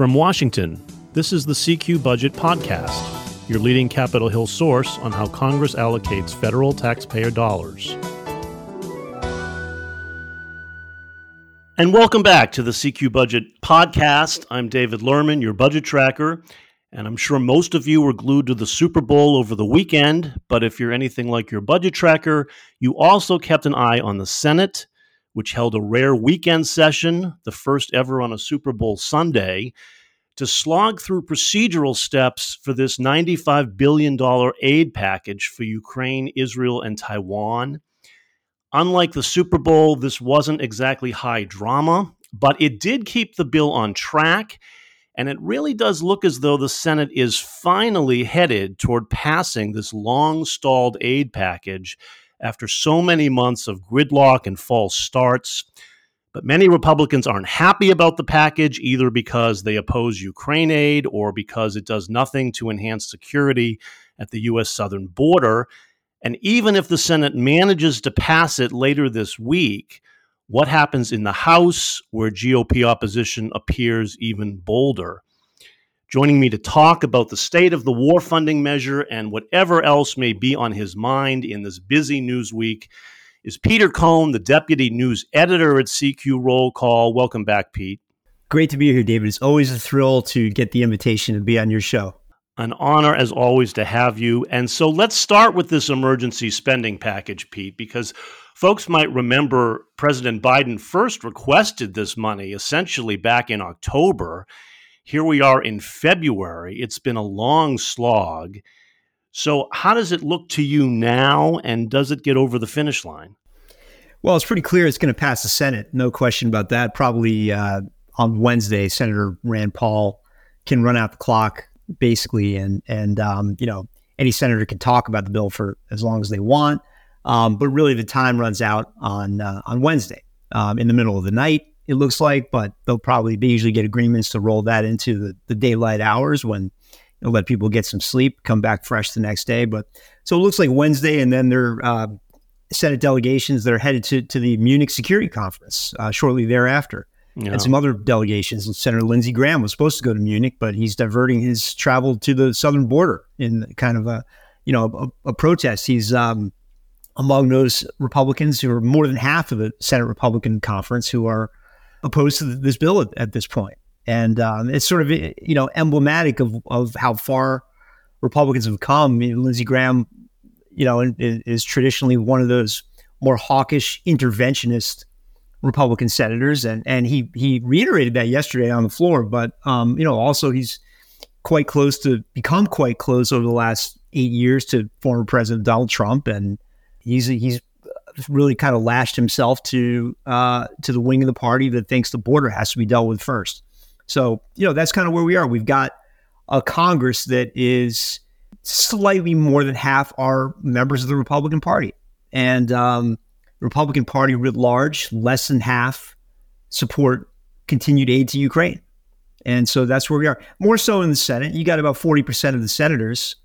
From Washington, this is the CQ Budget Podcast, your leading Capitol Hill source on how Congress allocates federal taxpayer dollars. And welcome back to the CQ Budget Podcast. I'm David Lerman, your budget tracker. And I'm sure most of you were glued to the Super Bowl over the weekend. But if you're anything like your budget tracker, you also kept an eye on the Senate, which held a rare weekend session, the first ever on a Super Bowl Sunday, to slog through procedural steps for this $95 billion aid package for Ukraine, Israel, and Taiwan. Unlike the Super Bowl, this wasn't exactly high drama, but it did keep the bill on track and it really does look as though the Senate is finally headed toward passing this long stalled aid package after so many months of gridlock and false starts. But many Republicans aren't happy about the package, either because they oppose Ukraine aid or because it does nothing to enhance security at the U.S. southern border. And even if the Senate manages to pass it later this week, what happens in the House, where GOP opposition appears even bolder. Joining me to talk about the state of the war funding measure and whatever else may be on his mind in this busy news week is Peter Cohn, the deputy news editor at CQ Roll Call. Welcome back, Pete. Great to be here, David. It's always a thrill to get the invitation to be on your show. An honor, as always, to have you. And so let's start with this emergency spending package, Pete, because Folks might remember President Biden first requested this money essentially back in October. Here we are in February. It's been a long slog. So, how does it look to you now, and does it get over the finish line? Well, it's pretty clear it's going to pass the Senate. No question about that. Probably uh, on Wednesday, Senator Rand Paul can run out the clock basically, and and um, you know any senator can talk about the bill for as long as they want. Um, but really, the time runs out on uh, on Wednesday um, in the middle of the night. It looks like, but they'll probably they usually get agreements to roll that into the, the daylight hours when you let people get some sleep, come back fresh the next day. But so it looks like Wednesday, and then their uh, Senate delegations that are headed to to the Munich Security Conference uh, shortly thereafter. Yeah. And some other delegations. And Senator Lindsey Graham was supposed to go to Munich, but he's diverting his travel to the southern border in kind of a, you know, a, a protest. He's um, among those Republicans who are more than half of the Senate Republican conference who are opposed to this bill at, at this point. And um, it's sort of you know emblematic of, of how far Republicans have come. You know, Lindsey Graham, you know, is, is traditionally one of those more hawkish interventionist Republican senators, and and he he reiterated that yesterday on the floor. But um, you know, also he's quite close to become quite close over the last eight years to former President Donald Trump, and he's he's really kind of lashed himself to uh, to the wing of the party that thinks the border has to be dealt with first. So you know that's kind of where we are. We've got a Congress that is slightly more than half are members of the Republican Party, and um, Republican Party writ large, less than half support continued aid to Ukraine. And so that's where we are. More so in the Senate, you got about forty percent of the senators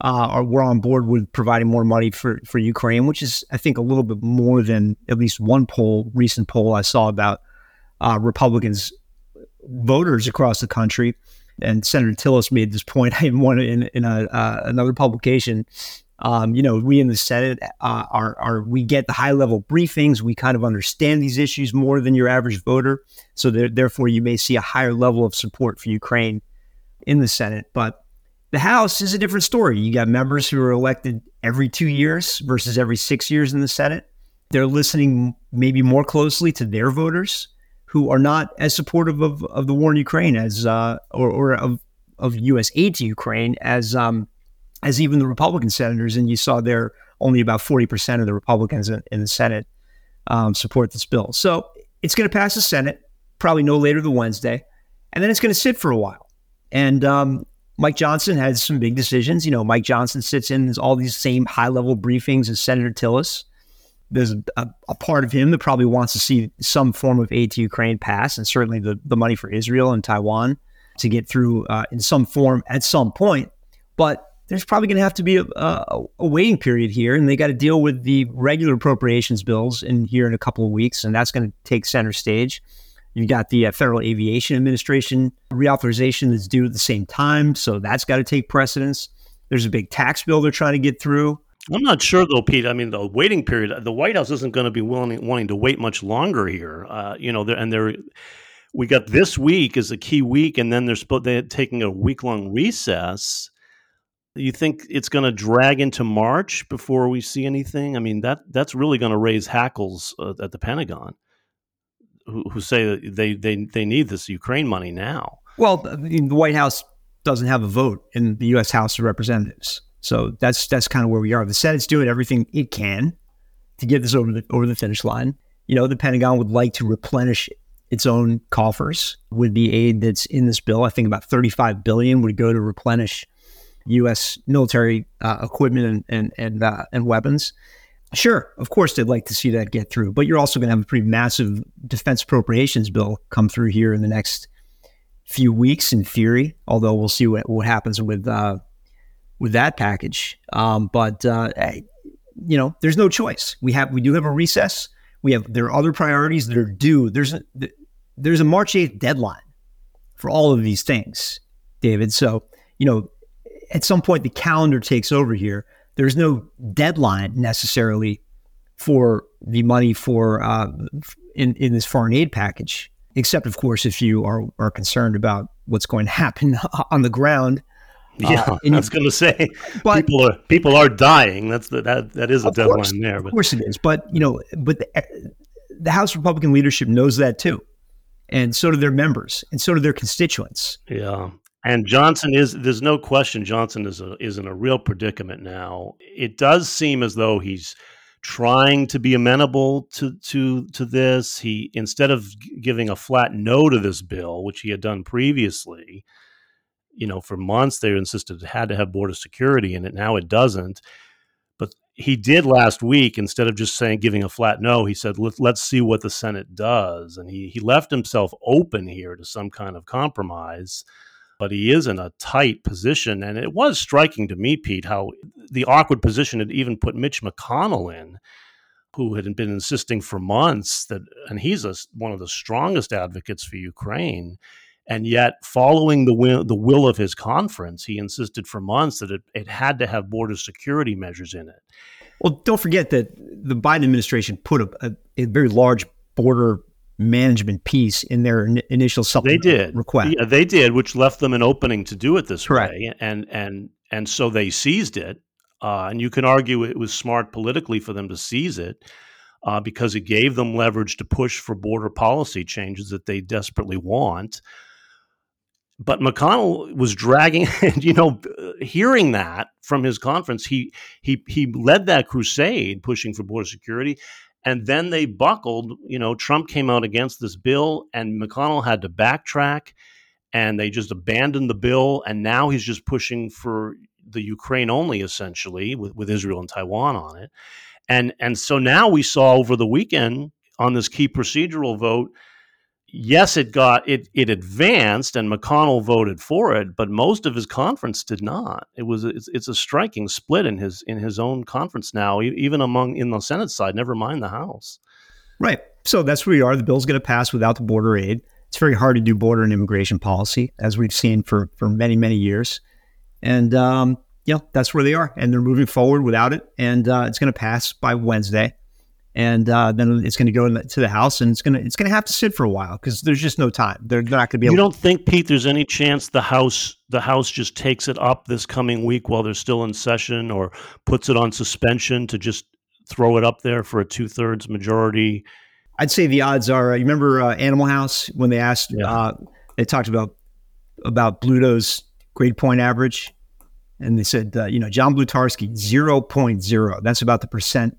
uh, we're on board with providing more money for for Ukraine, which is I think a little bit more than at least one poll, recent poll I saw about uh, Republicans voters across the country. And Senator Tillis made this point. I one in in a, uh, another publication. Um, you know, we in the Senate uh, are are we get the high level briefings. We kind of understand these issues more than your average voter. So there, therefore, you may see a higher level of support for Ukraine in the Senate, but the House is a different story. You got members who are elected every two years versus every six years in the Senate. They're listening maybe more closely to their voters who are not as supportive of, of the war in Ukraine as uh, or, or of, of U.S. aid to Ukraine as um, as even the Republican senators. And you saw there only about forty percent of the Republicans in, in the Senate um, support this bill. So it's going to pass the Senate probably no later than Wednesday, and then it's going to sit for a while. And um, Mike Johnson has some big decisions. You know, Mike Johnson sits in all these same high level briefings as Senator Tillis. There's a, a, part of him that probably wants to see some form of aid to Ukraine pass, and certainly the, the money for Israel and Taiwan to get through uh, in some form at some point. But there's probably going to have to be a, a, a waiting period here, and they got to deal with the regular appropriations bills in here in a couple of weeks, and that's going to take center stage. You've got the uh, Federal Aviation Administration reauthorization that's due at the same time, so that's got to take precedence. There's a big tax bill they're trying to get through. I'm not sure though, Pete. I mean, the waiting period, the White House isn't going to be willing wanting to wait much longer here. Uh, you know, and they're we got this week is a key week, and then they're they're taking a week long recess. You think it's going to drag into March before we see anything? I mean that that's really going to raise hackles uh, at the Pentagon, who, who say that they, they they need this Ukraine money now. Well, the White House doesn't have a vote in the U.S. House of Representatives, so that's that's kind of where we are. The Senate's doing everything it can to get this over the over the finish line. You know, the Pentagon would like to replenish its own coffers with the aid that's in this bill. I think about 35 billion would go to replenish U.S. military uh, equipment and and and, uh, and weapons. Sure, of course, they'd like to see that get through, but you're also going to have a pretty massive defense appropriations bill come through here in the next few weeks, in theory. Although we'll see what, what happens with uh, with that package. Um, but uh, you know, there's no choice. We have we do have a recess. We have there are other priorities that are due. There's a, there's a March 8th deadline for all of these things, David. So, you know, at some point the calendar takes over here. There's no deadline necessarily for the money for uh, in in this foreign aid package, except of course if you are are concerned about what's going to happen on the ground. Yeah, uh, I was going to say but, people are people are dying. That's the, that that is a deadline course, there. But. Of course it is, but you know, but the, the House Republican leadership knows that too and so do their members, and so do their constituents. Yeah. And Johnson is there's no question Johnson is a, is in a real predicament now. It does seem as though he's trying to be amenable to to to this. He instead of giving a flat no to this bill, which he had done previously, you know, for months they insisted it had to have border security in it. Now it doesn't But he did last week instead of just saying giving a flat no he said Let, let's see what the senate does and he, he left himself open here to some kind of compromise but he is in a tight position and it was striking to me pete how the awkward position had even put mitch mcconnell in who had been insisting for months that and he's a, one of the strongest advocates for ukraine and yet, following the will, the will of his conference, he insisted for months that it, it had to have border security measures in it. Well, don't forget that the Biden administration put a, a, a very large border management piece in their in, initial supplement they did. request. Yeah, they did, which left them an opening to do it this Correct. way, and and and so they seized it. Uh, and you can argue it was smart politically for them to seize it uh, because it gave them leverage to push for border policy changes that they desperately want but McConnell was dragging, and you know, hearing that from his conference, he he he led that crusade pushing for border security, and then they buckled. You know, Trump came out against this bill, and McConnell had to backtrack, and they just abandoned the bill, and now he's just pushing for the Ukraine only, essentially, with with Israel and Taiwan on it, and and so now we saw over the weekend on this key procedural vote yes, it got it it advanced, and McConnell voted for it, but most of his conference did not. It was it's, it's a striking split in his in his own conference now, even among in the Senate side. Never mind the House. Right. So that's where we are. The bill's going to pass without the border aid. It's very hard to do border and immigration policy, as we've seen for for many many years, and um, yeah, that's where they are, and they're moving forward without it, and uh, it's going to pass by Wednesday and uh, then it's going to go to the house, and it's going to it's going to have to sit for a while because there's just no time. They're, not going to be. You don't think, Pete? There's any chance the house the house just takes it up this coming week while they're still in session, or puts it on suspension to just throw it up there for a two thirds majority? I'd say the odds are. Uh, you remember uh, Animal House when they asked? Yeah. Uh, they talked about about Bluto's grade point average, and they said, uh, you know, John Blutarsky 0.0. That's about the percent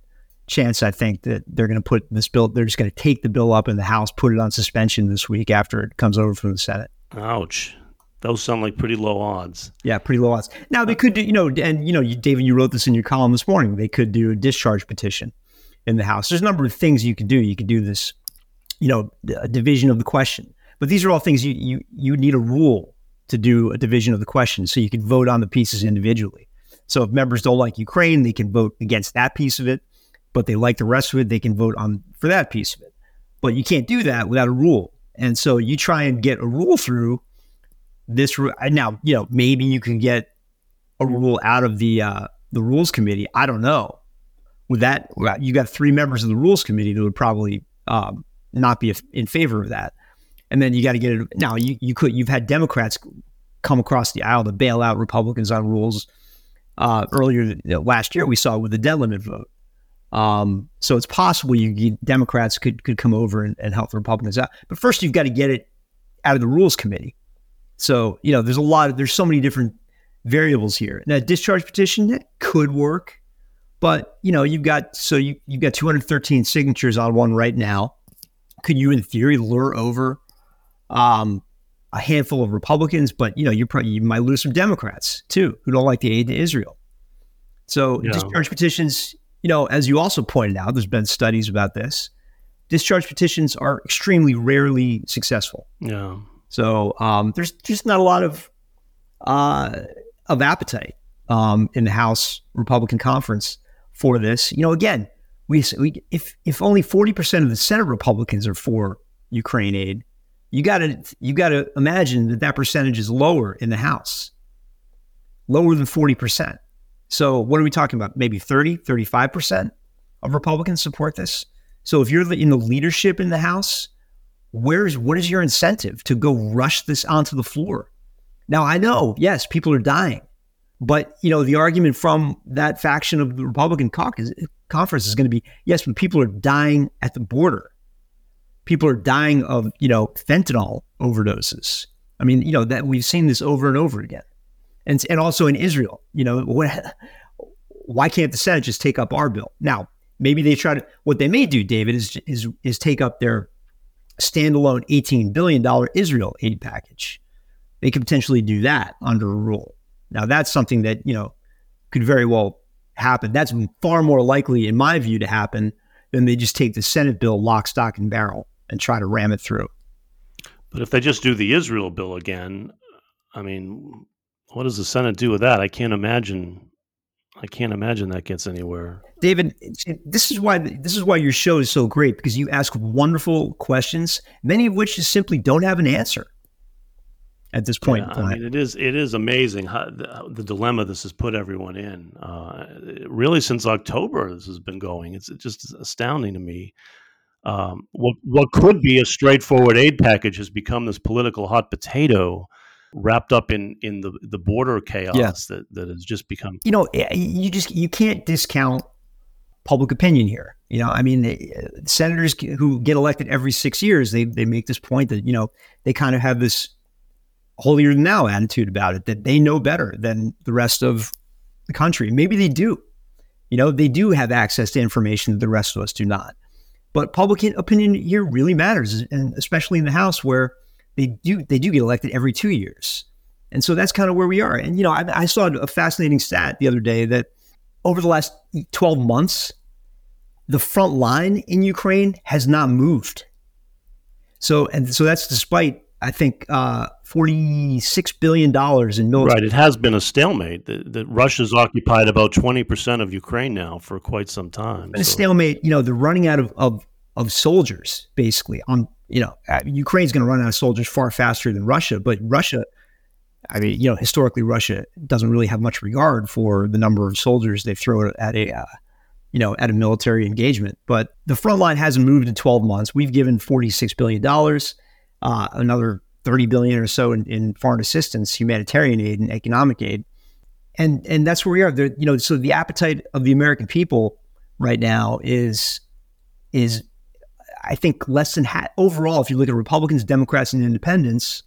chance, I think, that they're going to put this bill, they're just going to take the bill up in the House, put it on suspension this week after it comes over from the Senate. Ouch. Those sound like pretty low odds. Yeah, pretty low odds. Now they could do, you know, and you know, you, David, you wrote this in your column this morning. They could do a discharge petition in the House. There's a number of things you could do. You could do this, you know, a division of the question. But these are all things you you you need a rule to do a division of the question, so you can vote on the pieces individually. So if members don't like Ukraine, they can vote against that piece of it but they like the rest of it, they can vote on for that piece of it. But you can't do that without a rule. And so you try and get a rule through this. Rule. Now, you know, maybe you can get a rule out of the uh, the rules committee. I don't know. With that, you got three members of the rules committee that would probably um, not be in favor of that. And then you got to get it. Now, you, you could you've had Democrats come across the aisle to bail out Republicans on rules. Uh, earlier you know, last year, we saw with the debt limit vote. Um, so it's possible you, you, Democrats could could come over and, and help the Republicans out. But first, you've got to get it out of the Rules Committee. So you know, there's a lot of there's so many different variables here. Now, discharge petition that could work, but you know, you've got so you you've got 213 signatures on one right now. Could you, in theory, lure over um, a handful of Republicans? But you know, you probably you might lose some Democrats too who don't like the aid to Israel. So yeah. discharge petitions, you know, as you also pointed out, there's been studies about this. Discharge petitions are extremely rarely successful. Yeah. So um, there's just not a lot of uh, of appetite um, in the House Republican conference for this. You know, again, we, we if if only forty percent of the Senate Republicans are for Ukraine aid, you got to you got to imagine that that percentage is lower in the House, lower than forty percent. So what are we talking about? Maybe 30, 35 percent of Republicans support this. So if you're in the leadership in the House, where's what is your incentive to go rush this onto the floor? Now, I know, yes, people are dying, but you know the argument from that faction of the Republican caucus conference is going to be yes, but people are dying at the border. People are dying of you know fentanyl overdoses. I mean, you know that we've seen this over and over again, and and also in Israel. You know, what, why can't the Senate just take up our bill now? Maybe they try to. What they may do, David, is is is take up their standalone eighteen billion dollar Israel aid package they could potentially do that under a rule. Now, that's something that, you know, could very well happen. That's far more likely, in my view, to happen than they just take the Senate bill lock, stock, and barrel and try to ram it through. But if they just do the Israel bill again, I mean, what does the Senate do with that? I can't imagine. I can't imagine that gets anywhere. David, this is why this is why your show is so great because you ask wonderful questions, many of which just simply don't have an answer at this point. Yeah, I mean, it is it is amazing how the, the, dilemma this has put everyone in. Uh, really, since October, this has been going. It's just astounding to me. Um, what what could be a straightforward aid package has become this political hot potato wrapped up in in the the border chaos yeah. that that has just become. You know, eh, you just you can't discount public opinion here. You know, I mean, senators who get elected every six years, they they make this point that you know they kind of have this holier than thou attitude about it that they know better than the rest of the country. Maybe they do. You know, they do have access to information that the rest of us do not. But public opinion here really matters, and especially in the House where they do they do get elected every two years. And so that's kind of where we are. And you know, I, I saw a fascinating stat the other day that over the last 12 months, the front line in Ukraine has not moved. So and so that's despite I think uh, forty-six billion dollars in military. Right, it has been a stalemate. That, that Russia's occupied about twenty percent of Ukraine now for quite some time. So. A stalemate. You know, they're running out of of, of soldiers. Basically, on you know, uh, Ukraine's going to run out of soldiers far faster than Russia. But Russia, I mean, you know, historically, Russia doesn't really have much regard for the number of soldiers they throw at a. Uh, you know, at a military engagement, but the front line hasn't moved in 12 months. We've given $46 billion uh, another 30 billion or so in, in, foreign assistance, humanitarian aid, and economic aid, and and that's where we are. There, you know, so the appetite of the American people right now is is I think less than half overall. If you look at Republicans, Democrats, and Independents,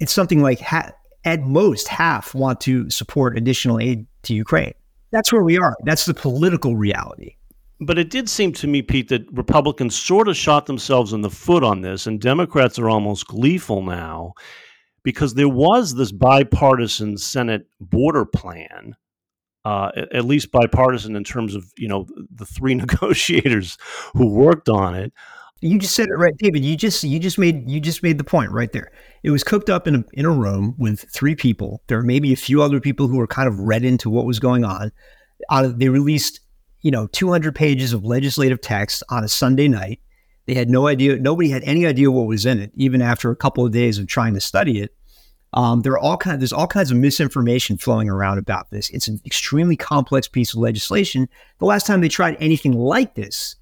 it's something like ha- at most half want to support additional aid to Ukraine. That's where we are. That's the political reality. But it did seem to me, Pete, that Republicans sort of shot themselves in the foot on this, and Democrats are almost gleeful now because there was this bipartisan Senate border plan, uh, at least bipartisan in terms of you know the three negotiators who worked on it. You just said it right, David. You just you just made you just made the point right there. It was cooked up in a in a room with three people. There were maybe a few other people who were kind of read into what was going on. They released you know, 200 pages of legislative text on a Sunday night. They had no idea. Nobody had any idea what was in it, even after a couple of days of trying to study it. Um, there are all kind. There's all kinds of misinformation flowing around about this. It's an extremely complex piece of legislation. The last time they tried anything like this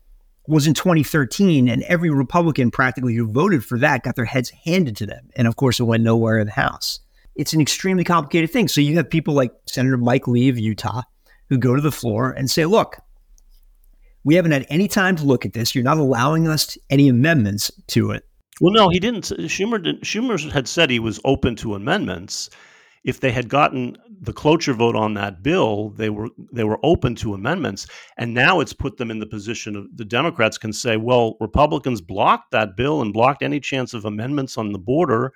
was in 2013, and every Republican practically who voted for that got their heads handed to them. And of course, it went nowhere in the House. It's an extremely complicated thing. So you have people like Senator Mike Lee of Utah who go to the floor and say, look, we haven't had any time to look at this. You're not allowing us any amendments to it. Well, no, he didn't. Uh, Schumer didn't, Schumer had said he was open to amendments. If they had gotten the cloture vote on that bill, they were they were open to amendments, and now it's put them in the position of the Democrats can say, well, Republicans blocked that bill and blocked any chance of amendments on the border,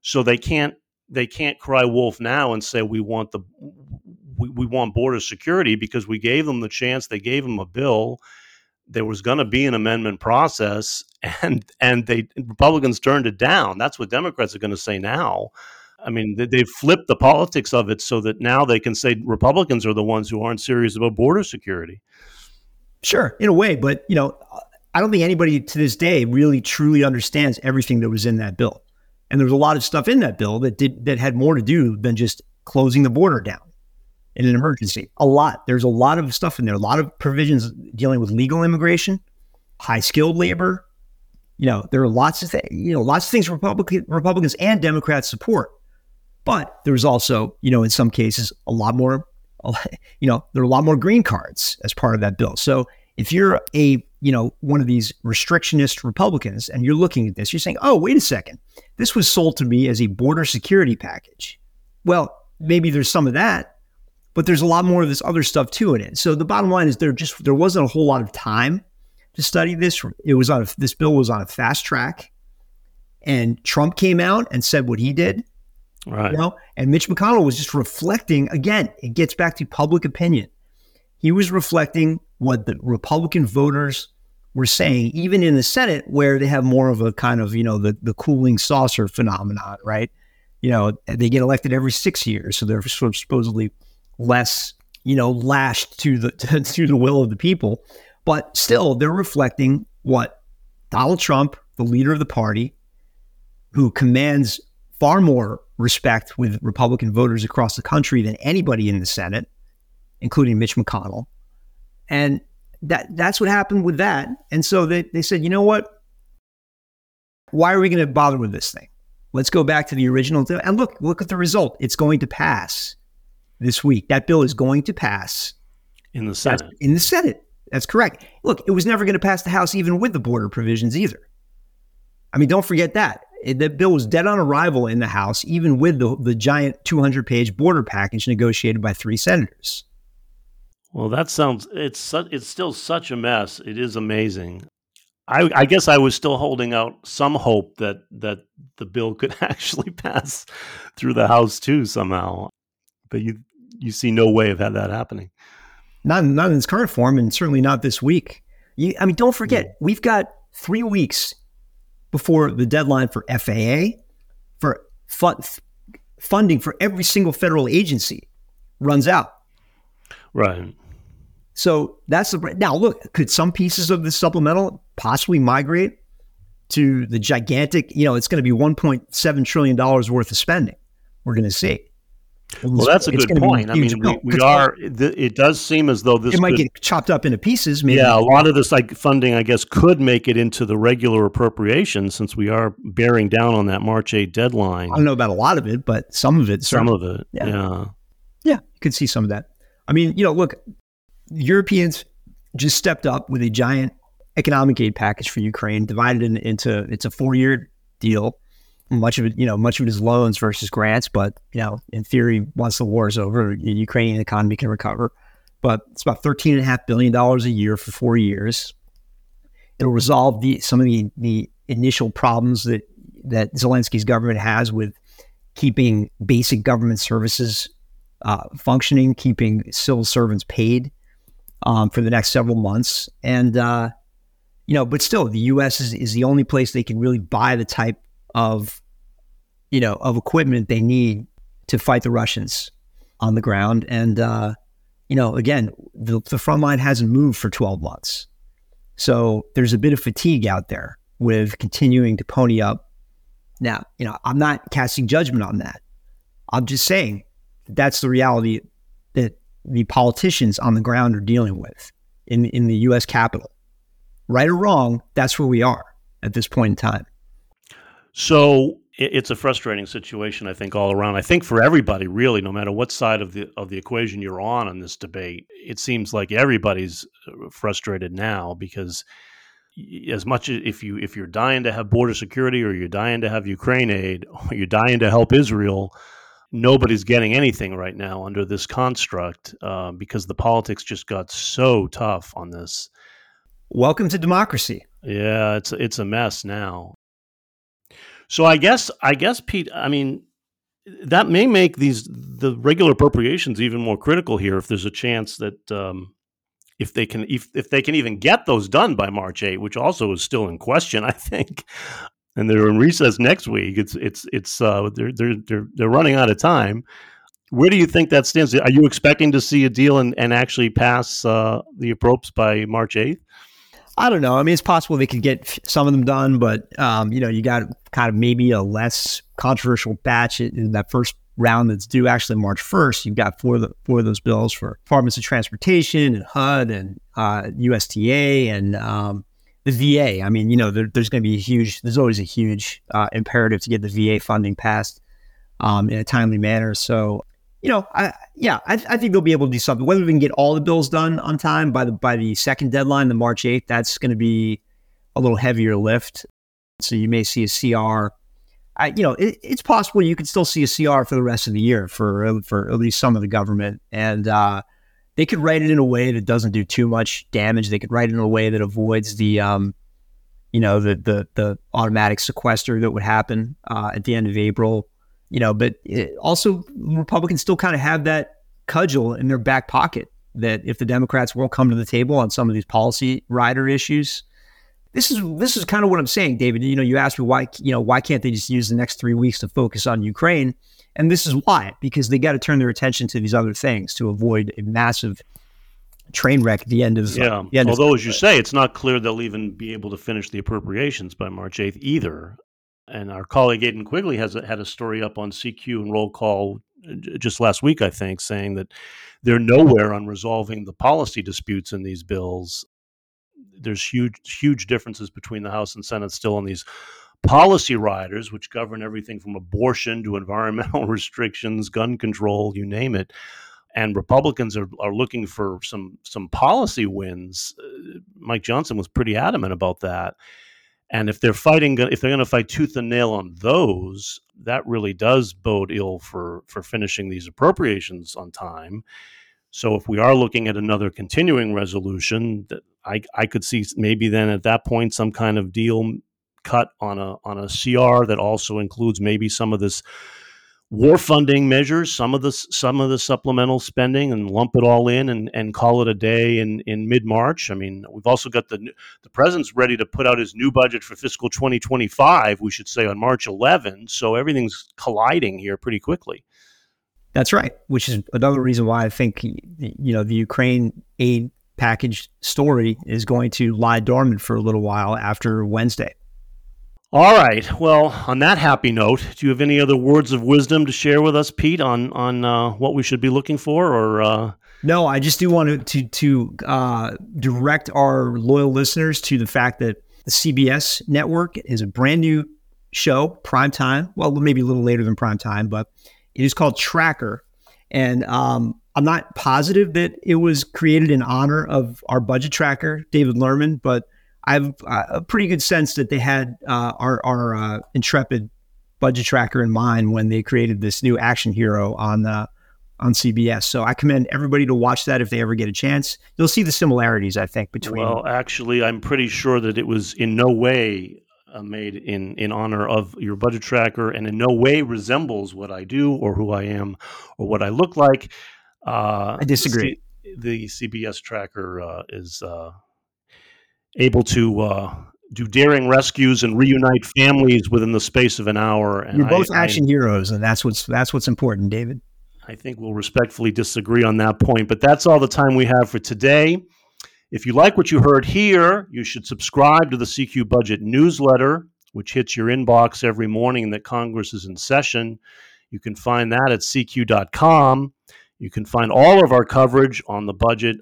so they can't they can't cry wolf now and say we want the we, we want border security because we gave them the chance. They gave them a bill. There was going to be an amendment process, and and they Republicans turned it down. That's what Democrats are going to say now. I mean, they, they've flipped the politics of it so that now they can say Republicans are the ones who aren't serious about border security. Sure, in a way, but you know, I don't think anybody to this day really truly understands everything that was in that bill. And there was a lot of stuff in that bill that did that had more to do than just closing the border down in an emergency. A lot. There's a lot of stuff in there. A lot of provisions dealing with legal immigration, high skilled labor. You know, there are lots of things. You know, lots of things Republican, Republicans and Democrats support. But there's also, you know, in some cases, a lot more. You know, there are a lot more green cards as part of that bill. So if you're a, you know, one of these restrictionist Republicans and you're looking at this, you're saying, oh, wait a second, this was sold to me as a border security package. Well, maybe there's some of that, but there's a lot more of this other stuff too in it. So the bottom line is there just there wasn't a whole lot of time to study this. It was on a, this bill was on a fast track, and Trump came out and said what he did. Right. You know, and Mitch McConnell was just reflecting again. It gets back to public opinion. He was reflecting what the Republican voters were saying, even in the Senate, where they have more of a kind of you know the the cooling saucer phenomenon, right? You know, they get elected every six years, so they're sort of supposedly less, you know, lashed to the to the will of the people. But still, they're reflecting what Donald Trump, the leader of the party, who commands far more respect with Republican voters across the country than anybody in the Senate, including Mitch McConnell. And that that's what happened with that. And so they, they said, you know what? Why are we going to bother with this thing? Let's go back to the original. Deal. And look, look at the result. It's going to pass this week. That bill is going to pass in the Senate. That's, in the Senate. That's correct. Look, it was never going to pass the House even with the border provisions either. I mean, don't forget that. It, the bill was dead on arrival in the House, even with the, the giant 200 page border package negotiated by three senators. Well, that sounds it's su- it's still such a mess. It is amazing. I, I, guess I was still holding out some hope that that the bill could actually pass through the House too somehow but you you see no way of that happening. Not not in its current form, and certainly not this week. You, I mean, don't forget, yeah. we've got three weeks before the deadline for FAA for fund, funding for every single federal agency runs out. Right. So that's the now. Look, could some pieces of the supplemental possibly migrate to the gigantic? You know, it's going to be 1.7 trillion dollars worth of spending. We're going to see. Well, that's a good point. I mean, we, we are. It does seem as though this it might could, get chopped up into pieces. Maybe. Yeah, a lot of this like funding, I guess, could make it into the regular appropriation since we are bearing down on that March 8 deadline. I don't know about a lot of it, but some of it. Some of it. Yeah. yeah. Yeah, you could see some of that. I mean, you know, look, Europeans just stepped up with a giant economic aid package for Ukraine, divided in, into it's a four year deal much of it, you know, much of it is loans versus grants. But you know, in theory, once the war is over, the Ukrainian economy can recover. But it's about thirteen and a half billion dollars a year for four years. It'll resolve the some of the the initial problems that that Zelensky's government has with keeping basic government services uh, functioning, keeping civil servants paid um, for the next several months, and uh, you know, but still, the U.S. is, is the only place they can really buy the type of you know of equipment they need to fight the Russians on the ground. And uh, you know, again, the, the front line hasn't moved for 12 months. So there's a bit of fatigue out there with continuing to pony up. Now, you know, I'm not casting judgment on that. I'm just saying that's the reality that the politicians on the ground are dealing with in in the U.S. Capitol. Right or wrong, that's where we are at this point in time. So it's a frustrating situation, I think, all around. I think for everybody, really, no matter what side of the of the equation you're on in this debate, it seems like everybody's uh, frustrated now because as much as if you if you're dying to have border security or you're dying to have Ukraine aid or you're dying to help Israel, nobody's getting anything right now under this construct uh, because the politics just got so tough on this. Welcome to democracy. Yeah, it's it's a mess now. So I guess I guess Pete, I mean that may make these the regular appropriations even more critical here if there's a chance that um, if they can if, if they can even get those done by March 8, which also is still in question, I think. And they're in recess next week. It's it's it's uh, they're they're they're they're running out of time. Where do you think that stands? Are you expecting to see a deal and, and actually pass uh, the approps by March 8th? I don't know. I mean, it's possible they could get some of them done, but um, you know, you got kind of maybe a less controversial batch in that first round that's due actually March 1st. You've got four of, the, four of those bills for Departments of Transportation and HUD and uh, USDA and um, the VA. I mean, you know, there, there's going to be a huge, there's always a huge uh, imperative to get the VA funding passed um, in a timely manner. So you know, I, yeah, I, I, think they'll be able to do something. Whether we can get all the bills done on time by the by the second deadline, the March eighth, that's going to be a little heavier lift. So you may see a CR. I, you know, it, it's possible you could still see a CR for the rest of the year for for at least some of the government, and uh, they could write it in a way that doesn't do too much damage. They could write it in a way that avoids the, um, you know, the the the automatic sequester that would happen uh, at the end of April you know, but also Republicans still kind of have that cudgel in their back pocket that if the Democrats won't come to the table on some of these policy rider issues, this is this is kind of what I'm saying, David. You know, you asked me why you know why can't they just use the next three weeks to focus on Ukraine, and this is why because they got to turn their attention to these other things to avoid a massive train wreck at the end of yeah. End Although, of, as you say, it's not clear they'll even be able to finish the appropriations by March 8th either. And our colleague Aidan Quigley has had a story up on CQ and roll call uh, just last week, I think, saying that they're nowhere on resolving the policy disputes in these bills. There's huge, huge differences between the House and Senate still on these policy riders, which govern everything from abortion to environmental restrictions, gun control, you name it. And Republicans are, are looking for some some policy wins. Uh, Mike Johnson was pretty adamant about that. And if they're fighting, if they're going to fight tooth and nail on those, that really does bode ill for for finishing these appropriations on time. So if we are looking at another continuing resolution, that I I could see maybe then at that point some kind of deal cut on a on a CR that also includes maybe some of this war funding measures, some of the some of the supplemental spending, and lump it all in and, and call it a day in, in mid March. I mean, we've also got the the president's ready to put out his new budget for fiscal 2025. We should say on March 11. So everything's colliding here pretty quickly. That's right, which is another reason why I think you know the Ukraine aid package story is going to lie dormant for a little while after Wednesday. All right. Well, on that happy note, do you have any other words of wisdom to share with us, Pete, on on uh, what we should be looking for, or? Uh... No, I just do want to to, uh, direct our loyal listeners to the fact that the CBS network is a brand new show, prime time. Well, maybe a little later than prime time, but it is called Tracker, and um, I'm not positive that it was created in honor of our budget tracker, David Lerman, but I have uh, a pretty good sense that they had uh, our, our uh, intrepid budget tracker in mind when they created this new action hero on uh, on CBS. So I commend everybody to watch that if they ever get a chance. You'll see the similarities, I think, between. Well, actually, I'm pretty sure that it was in no way uh, made in in honor of your budget tracker, and in no way resembles what I do or who I am or what I look like. Uh, I disagree. The, the CBS tracker uh, is uh, able to uh, do daring rescues and reunite families within the space of an hour. And You're both I, action I, heroes, and that's what's that's what's important, David. I think we'll respectfully disagree on that point, but that's all the time we have for today. If you like what you heard here, you should subscribe to the CQ Budget newsletter, which hits your inbox every morning that Congress is in session. You can find that at cq.com. You can find all of our coverage on the budget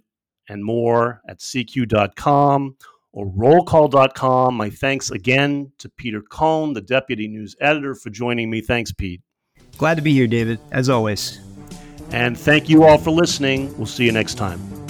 and more at cq.com or rollcall.com. My thanks again to Peter Cohn, the deputy news editor, for joining me. Thanks, Pete. Glad to be here, David, as always. And thank you all for listening. We'll see you next time.